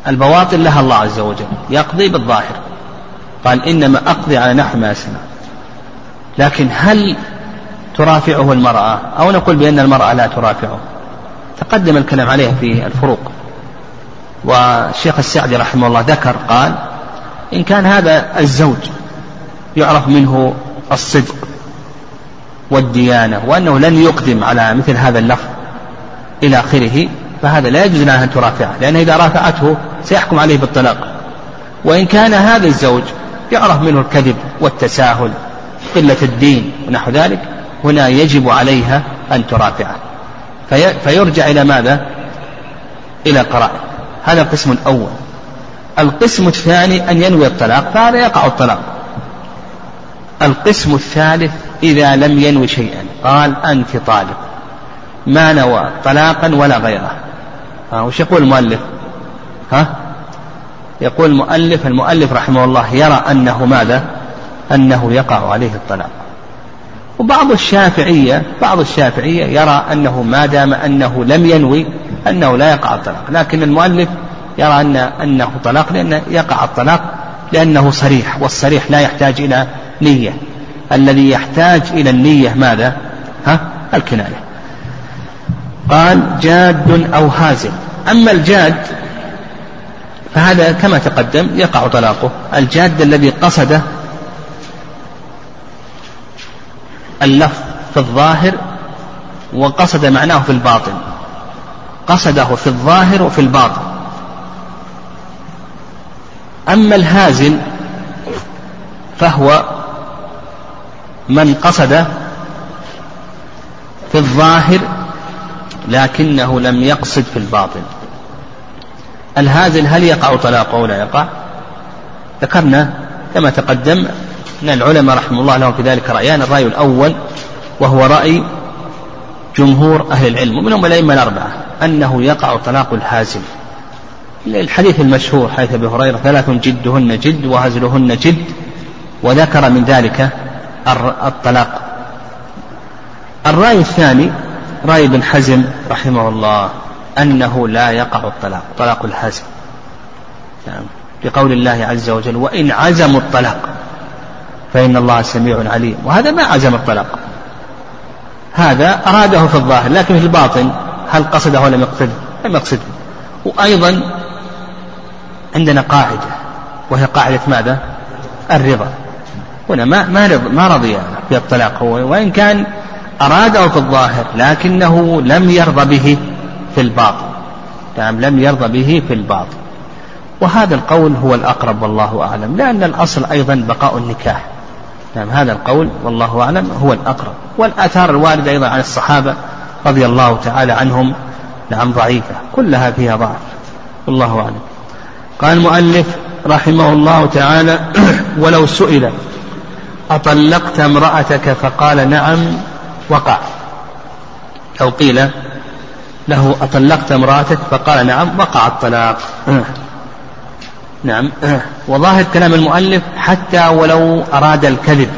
[SPEAKER 2] البواطن لها الله عز وجل يقضي بالظاهر. قال إنما أقضي على نحو ما أسمع. لكن هل ترافعه المرأة؟ أو نقول بأن المرأة لا ترافعه. تقدم الكلام عليه في الفروق. والشيخ السعدي رحمه الله ذكر قال إن كان هذا الزوج يعرف منه الصدق والديانة وأنه لن يقدم على مثل هذا اللفظ إلى آخره فهذا لا يجوز لها أن ترافعه لأن إذا رافعته سيحكم عليه بالطلاق. وإن كان هذا الزوج يعرف منه الكذب والتساهل قلة الدين ونحو ذلك هنا يجب عليها أن ترافعه. في فيرجع إلى ماذا؟ إلى قرائن. هذا القسم الأول. القسم الثاني أن ينوي الطلاق فهذا يقع الطلاق. القسم الثالث إذا لم ينوي شيئا قال أنت طالق. ما نوى طلاقا ولا غيره. ها وش يقول المؤلف؟ ها؟ يقول المؤلف المؤلف رحمه الله يرى أنه ماذا؟ أنه يقع عليه الطلاق. وبعض الشافعية بعض الشافعية يرى أنه ما دام أنه لم ينوي أنه لا يقع الطلاق. لكن المؤلف يرى أن أنه طلاق لأن يقع الطلاق لأنه صريح والصريح لا يحتاج إلى نية. الذي يحتاج إلى النية ماذا؟ ها؟ الكناية. قال جاد أو هازل. أما الجاد فهذا كما تقدم يقع طلاقه. الجاد الذي قصد اللفظ في الظاهر وقصد معناه في الباطن. قصده في الظاهر وفي الباطن. أما الهازل فهو من قصد في الظاهر لكنه لم يقصد في الباطن. الهازل هل يقع طلاقه أو لا يقع؟ ذكرنا كما تقدم أن العلماء رحمه الله لهم في ذلك رأيان الرأي الأول وهو رأي جمهور أهل العلم ومنهم الأئمة الأربعة أنه يقع طلاق الهازل. الحديث المشهور حيث أبي هريرة ثلاث جدهن جد وهزلهن جد وذكر من ذلك الطلاق. الرأي الثاني رأي ابن حزم رحمه الله. أنه لا يقع الطلاق طلاق الهزم يعني لقول الله عز وجل وإن عزموا الطلاق فإن الله سميع عليم. وهذا ما عزم الطلاق. هذا أراده في الظاهر لكن في الباطن هل قصده ولم يقصده؟ لم يقصده. وأيضا عندنا قاعدة وهي قاعدة ماذا؟ الرضا. هنا ما ما ما رضي بالطلاق هو وإن كان أراده في الظاهر لكنه لم يرضى به. في الباطن نعم لم يرضى به في الباطن وهذا القول هو الأقرب والله أعلم لأن الأصل أيضا بقاء النكاح. نعم هذا القول والله أعلم هو الأقرب. والآثار الواردة أيضا عن الصحابة رضي الله تعالى عنهم نعم ضعيفة كلها فيها ضعف والله أعلم. قال المؤلف رحمه الله تعالى ولو سئل أطلقت امرأتك فقال نعم وقع. أو قيل له أطلقت امرأتك؟ فقال نعم وقع الطلاق. نعم. وظاهر كلام المؤلف حتى ولو أراد الكذب.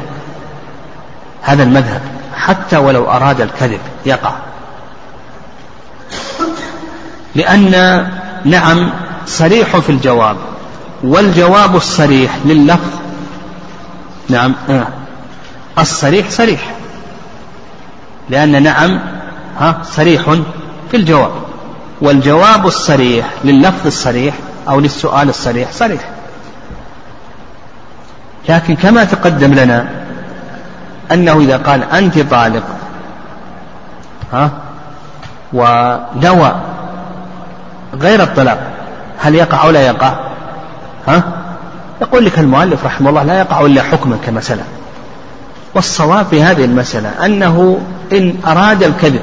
[SPEAKER 2] هذا المذهب. حتى ولو أراد الكذب يقع. لأن نعم صريح في الجواب والجواب الصريح لللفظ. نعم. الصريح صريح. لأن نعم ها صريح. في الجواب. والجواب الصريح لللفظ الصريح أو للسؤال الصريح صريح. لكن كما تقدم لنا أنه إذا قال أنت طالق ها ونوى غير الطلاق هل يقع أو لا يقع؟ ها؟ يقول لك المؤلف رحمه الله لا يقع إلا حكما كمسألة. والصواب في هذه المسألة أنه إن أراد الكذب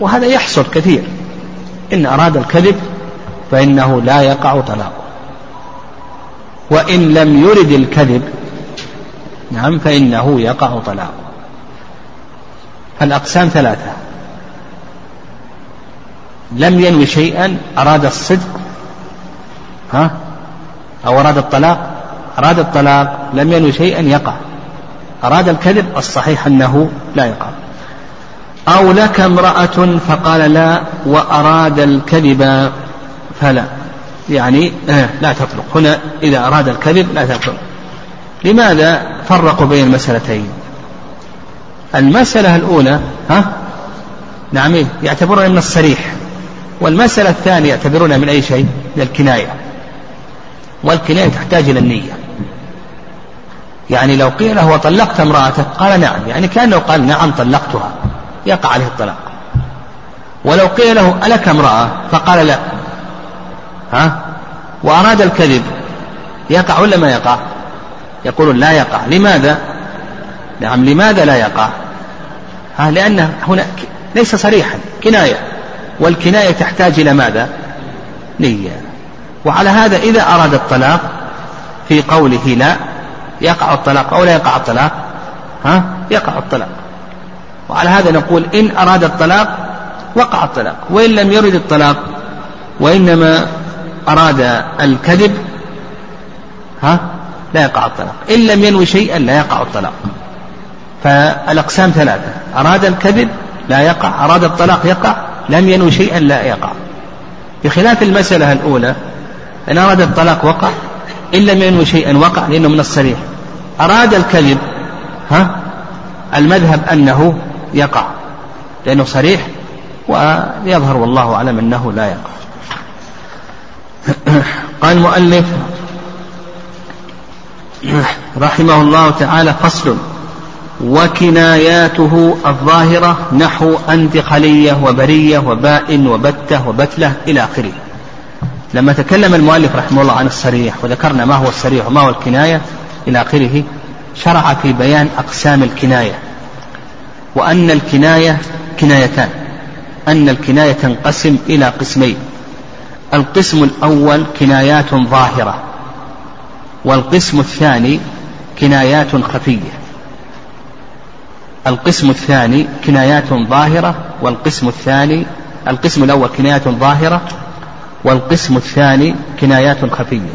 [SPEAKER 2] وهذا يحصل كثير. إن أراد الكذب فإنه لا يقع طلاقه. وإن لم يرد الكذب نعم فإنه يقع طلاقه. فالأقسام ثلاثة. لم ينوي شيئا أراد الصدق ها؟ أو أراد الطلاق؟ أراد الطلاق لم ينوي شيئا يقع. أراد الكذب الصحيح أنه لا يقع. أو لك امرأة فقال لا وأراد الكذب فلا. يعني آه، لا تطلق. هنا إذا أراد الكذب لا تطلق. لماذا فرقوا بين المسألتين؟ المسألة الأولى ها؟ نعم يعتبرونها من الصريح. والمسألة الثانية يعتبرونها من أي شيء؟ من الكناية. والكناية تحتاج إلى النية. يعني لو قيل له طلقت امرأتك قال نعم. يعني كأنه قال نعم طلقتها. يقع عليه الطلاق. ولو قيل له ألك امرأة؟ فقال لا. ها؟ وأراد الكذب يقع ولا ما يقع؟ يقولون لا يقع. لماذا؟ نعم لماذا لا يقع؟ ها لأنه هنا ليس صريحا. كناية. والكناية تحتاج إلى ماذا؟ نية. وعلى هذا إذا أراد الطلاق في قوله لا يقع الطلاق أو لا يقع الطلاق؟ ها؟ يقع الطلاق. وعلى هذا نقول إن أراد الطلاق وقع الطلاق وإن لم يرد الطلاق وإنما أراد الكذب ها؟ لا يقع الطلاق. إن لم ينوي شيئا لا يقع الطلاق. فالأقسام ثلاثة أراد الكذب لا يقع أراد الطلاق يقع لم ينوي شيئا لا يقع. بخلاف المسألة الأولى إن أراد الطلاق وقع إن لم ينوي شيئا وقع لأنه من الصريح. أراد الكذب ها؟ المذهب أنه يقع لأنه صريح ويظهر والله أعلم أنه لا يقع. قال المؤلف رحمه الله تعالى فصل وكناياته الظاهرة نحو أنت خلية وبرية وباء وبتة وبتلة إلى آخره. لما تكلم المؤلف رحمه الله عن الصريح وذكرنا ما هو الصريح وما هو الكناية إلى آخره شرع في بيان أقسام الكناية. وأن الكناية كنايتان. أن الكناية تنقسم إلى قسمين. القسم الأول كنايات ظاهرة. والقسم الثاني كنايات خفية. القسم الثاني كنايات ظاهرة والقسم الثاني القسم الأول كنايات ظاهرة والقسم الثاني كنايات خفية.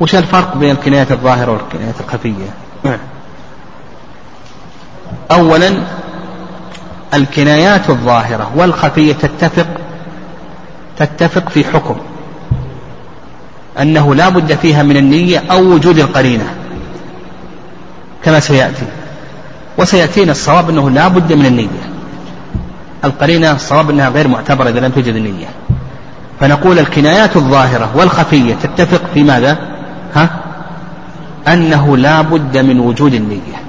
[SPEAKER 2] وش الفرق بين الكنايات الظاهرة والكنايات الخفية؟ أولا الكنايات الظاهرة والخفية تتفق تتفق في حكم أنه لا بد فيها من النية أو وجود القرينة كما سيأتي وسيأتينا الصواب أنه لا بد من النية القرينة الصواب أنها غير معتبرة إذا لم توجد النية فنقول الكنايات الظاهرة والخفية تتفق في ماذا؟ ها؟ أنه لا بد من وجود النية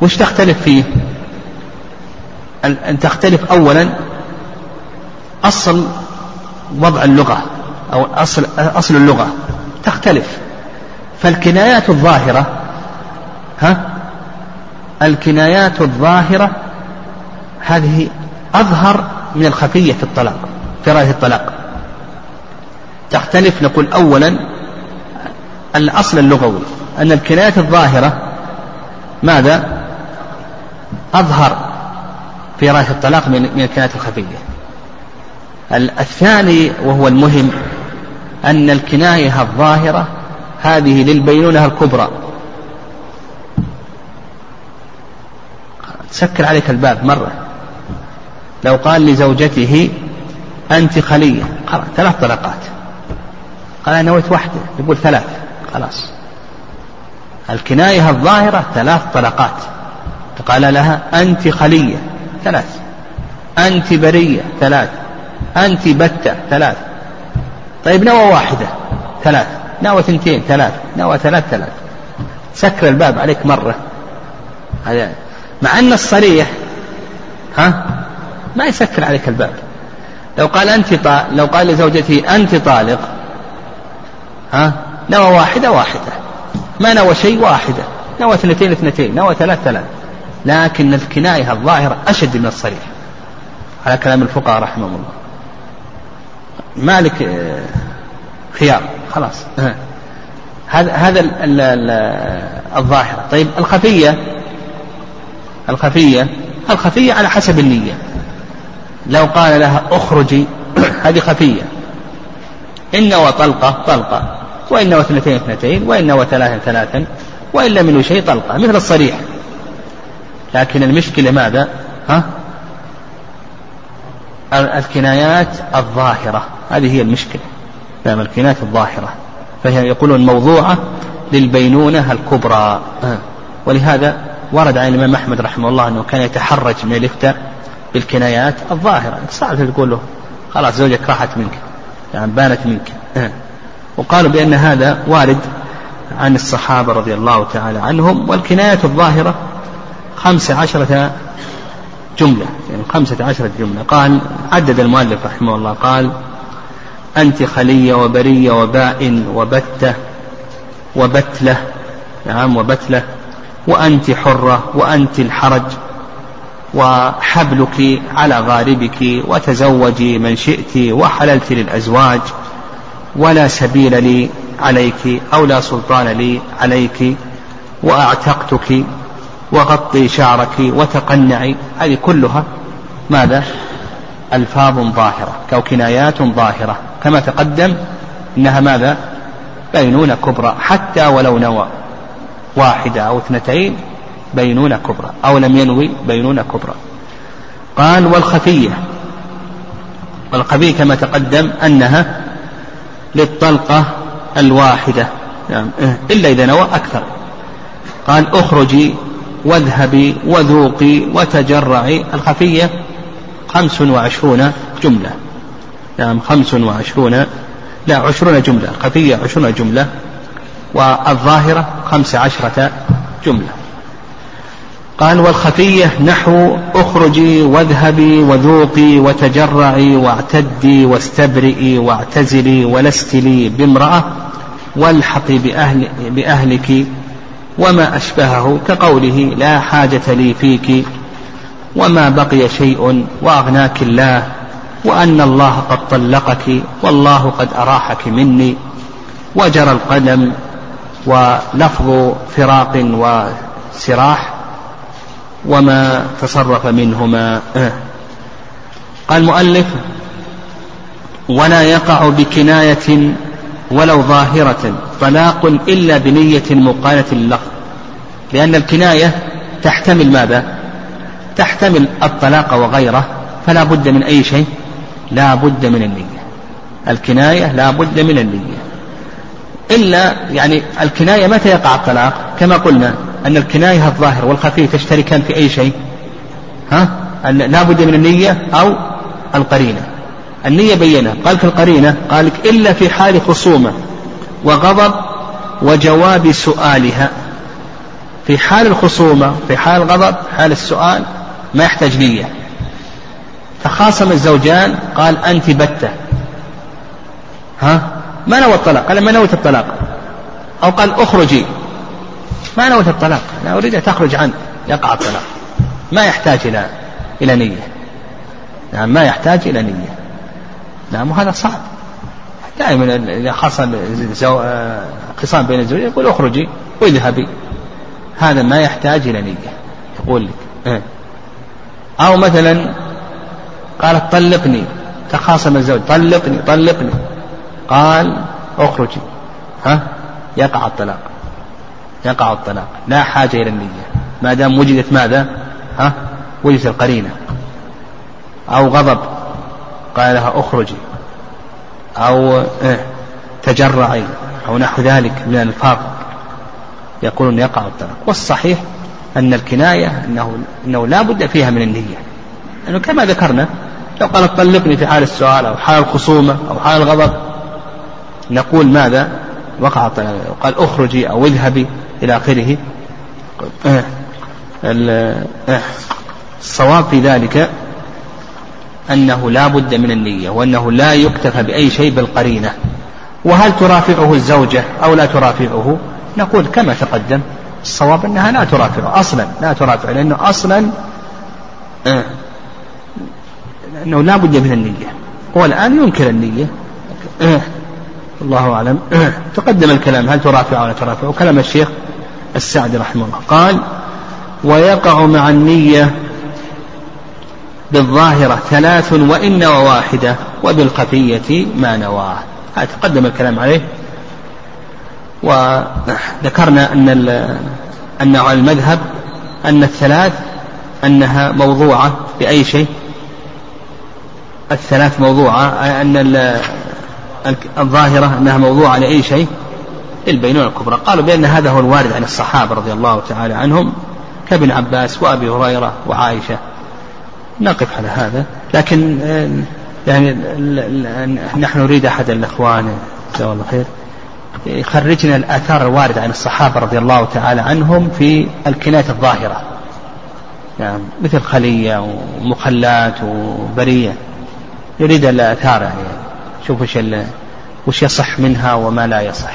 [SPEAKER 2] وش تختلف فيه؟ أن تختلف أولا أصل وضع اللغة أو أصل, أصل اللغة. تختلف. فالكنايات الظاهرة ها؟ الكنايات الظاهرة هذه أظهر من الخفية في الطلاق في رأي الطلاق. تختلف نقول أولا الأصل اللغوي. أن الكنايات الظاهرة ماذا؟ أظهر في رأي الطلاق من الكنايات الخفية. الثاني وهو المهم أن الكناية الظاهرة هذه للبينونة الكبرى. سكر عليك الباب مرة. لو قال لزوجته أنت خلية. ثلاث طلقات. قال أنا نويت واحدة. يقول ثلاث. خلاص. الكناية الظاهرة ثلاث طلقات. قال لها أنت خلية ثلاث أنت برية ثلاث أنت بتة ثلاث. طيب نوى واحدة ثلاث نوى ثنتين ثلاث نوى ثلاث ثلاث. سكر الباب عليك مرة. مع أن الصريح ها؟ ما يسكر عليك الباب. لو قال أنت طالق لو قال لزوجته أنت طالق ها؟ نوى واحدة واحدة. ما نوى شيء واحدة. نوى اثنتين اثنتين نوى ثلاث ثلاث. لكن الكناية الظاهرة أشد من الصريح. على كلام الفقهاء رحمهم الله. مالك آه، خيار. خلاص. هذا هذا الظاهرة. طيب الخفية الخفية الخفية على حسب النية. لو قال لها اخرجي هذه خفية. إن وطلقة طلقة وإن واثنتين اثنتين وإن وثلاثا ثلاثا وإن لم شيء طلقة. مثل الصريح. لكن المشكلة ماذا؟ ها؟ الكنايات الظاهرة. هذه هي المشكلة. نعم الكنايات الظاهرة. فهي يقولون موضوعة للبينونة الكبرى. ولهذا ورد عن الإمام أحمد رحمه الله أنه كان يتحرج من الإفتاء بالكنايات الظاهرة. صعب تقول له خلاص زوجك راحت منك. يعني بانت منك. وقالوا بأن هذا وارد عن الصحابة رضي الله تعالى عنهم والكنايات الظاهرة خمس عشرة جملة يعني خمسة عشرة جملة. قال عدد المؤلف رحمه الله قال أنت خلية وبرية وباء وبتة وبتلة نعم وبتلة وأنت حرة وأنت الحرج وحبلك على غاربك وتزوجي من شئت وحللت للأزواج ولا سبيل لي عليك أو لا سلطان لي عليك وأعتقتك وغطي شعرك وتقنعي. هذه كلها ماذا؟ ألفاظ ظاهرة أو كنايات ظاهرة. كما تقدم إنها ماذا؟ بينونة كبرى. حتى ولو نوى واحدة أو اثنتين بينونة كبرى. أو لم ينوي بينونة كبرى. قال والخفية. والخفية كما تقدم أنها للطلقة الواحدة. يعني إلا إذا نوى أكثر. قال اخرجي واذهبي وذوقي وتجرعي. الخفية خمس وعشرون جملة. نعم خمس وعشرون لا عشرون جملة. الخفية عشرون جملة. والظاهرة خمس عشرة جملة. قال والخفية نحو اخرجي واذهبي وذوقي وتجرعي واعتدي واستبرئي واعتزلي ولست لي بامرأة والحقي بأهل بأهلك وما أشبهه كقوله لا حاجة لي فيك وما بقي شيء وأغناك الله وأن الله قد طلقك والله قد أراحك مني وجرى القدم ولفظ فراق وسراح وما تصرف منهما. قال المؤلف ولا يقع بكناية ولو ظاهرة طلاق إلا بنية مقالة اللفظ لأن الكناية تحتمل ماذا؟ تحتمل الطلاق وغيره فلا بد من أي شيء؟ لا بد من النية. الكناية لا بد من النية. إلا يعني الكناية متى يقع الطلاق؟ كما قلنا أن الكناية الظاهر والخفي تشتركان في أي شيء؟ ها؟ لا بد من النية أو القرينة. النية بينها قال القرينة قال إلا في حال خصومة وغضب وجواب سؤالها. في حال الخصومة في حال الغضب حال السؤال ما يحتاج نية. تخاصم الزوجان قال أنت بتة. ها؟ ما نوى الطلاق. قال ما نويت الطلاق. أو قال أخرجي. ما نويت الطلاق. أنا أريد أن تخرج عنه. يقع الطلاق. ما يحتاج إلى إلى نية. نعم ما يحتاج إلى نية. نعم وهذا صعب. دائما إذا حصل خصام بين الزوجين يقول اخرجي واذهبي. هذا ما يحتاج إلى نية. يقول لك. إيه. أو مثلا قالت طلقني تخاصم الزوج طلقني طلقني. قال اخرجي. ها؟ يقع الطلاق. يقع الطلاق. لا حاجة إلى النية. ما دام وجدت ماذا؟ ها؟ وجدت القرينة. أو غضب. قال لها اخرجي أو إيه تجرعي أو نحو ذلك من الألفاظ يقولون يقع الطلاق. والصحيح أن الكناية أنه, أنه لا بد فيها من النية. لأنه كما ذكرنا لو قالت طلقني في حال السؤال أو حال الخصومة أو حال الغضب نقول ماذا؟ وقع الطلاق. قال اخرجي أو اذهبي إلى آخره. الصواب في ذلك أنه لا بد من النية وأنه لا يكتفى بأي شيء بالقرينة. وهل ترافعه الزوجة أو لا ترافعه نقول كما تقدم الصواب أنها لا ترافعه أصلا لا ترافعه لأنه أصلا أنه لا بد من النية. هو الآن ينكر النية. الله أعلم. تقدم الكلام هل ترافع ولا ترافع وكلام الشيخ السعدي رحمه الله. قال ويقع مع النية بالظاهرة ثلاث وإن وواحدة وبالخفية ما نواه. هذا تقدم الكلام عليه. وذكرنا أن أن على المذهب أن الثلاث أنها موضوعة بأي شيء. الثلاث موضوعة أن الظاهرة أنها موضوعة لأي شيء. البينونة الكبرى. قالوا بأن هذا هو الوارد عن الصحابة رضي الله تعالى عنهم كابن عباس وأبي هريرة وعائشة. نقف على هذا. لكن يعني نحن نريد أحد الأخوان جزاه الله خير يخرجنا الآثار الواردة عن الصحابة رضي الله تعالى عنهم في الكناية الظاهرة. يعني مثل خلية ومخلات وبرية. يريد الآثار يعني شوف وش وش يصح منها وما لا يصح.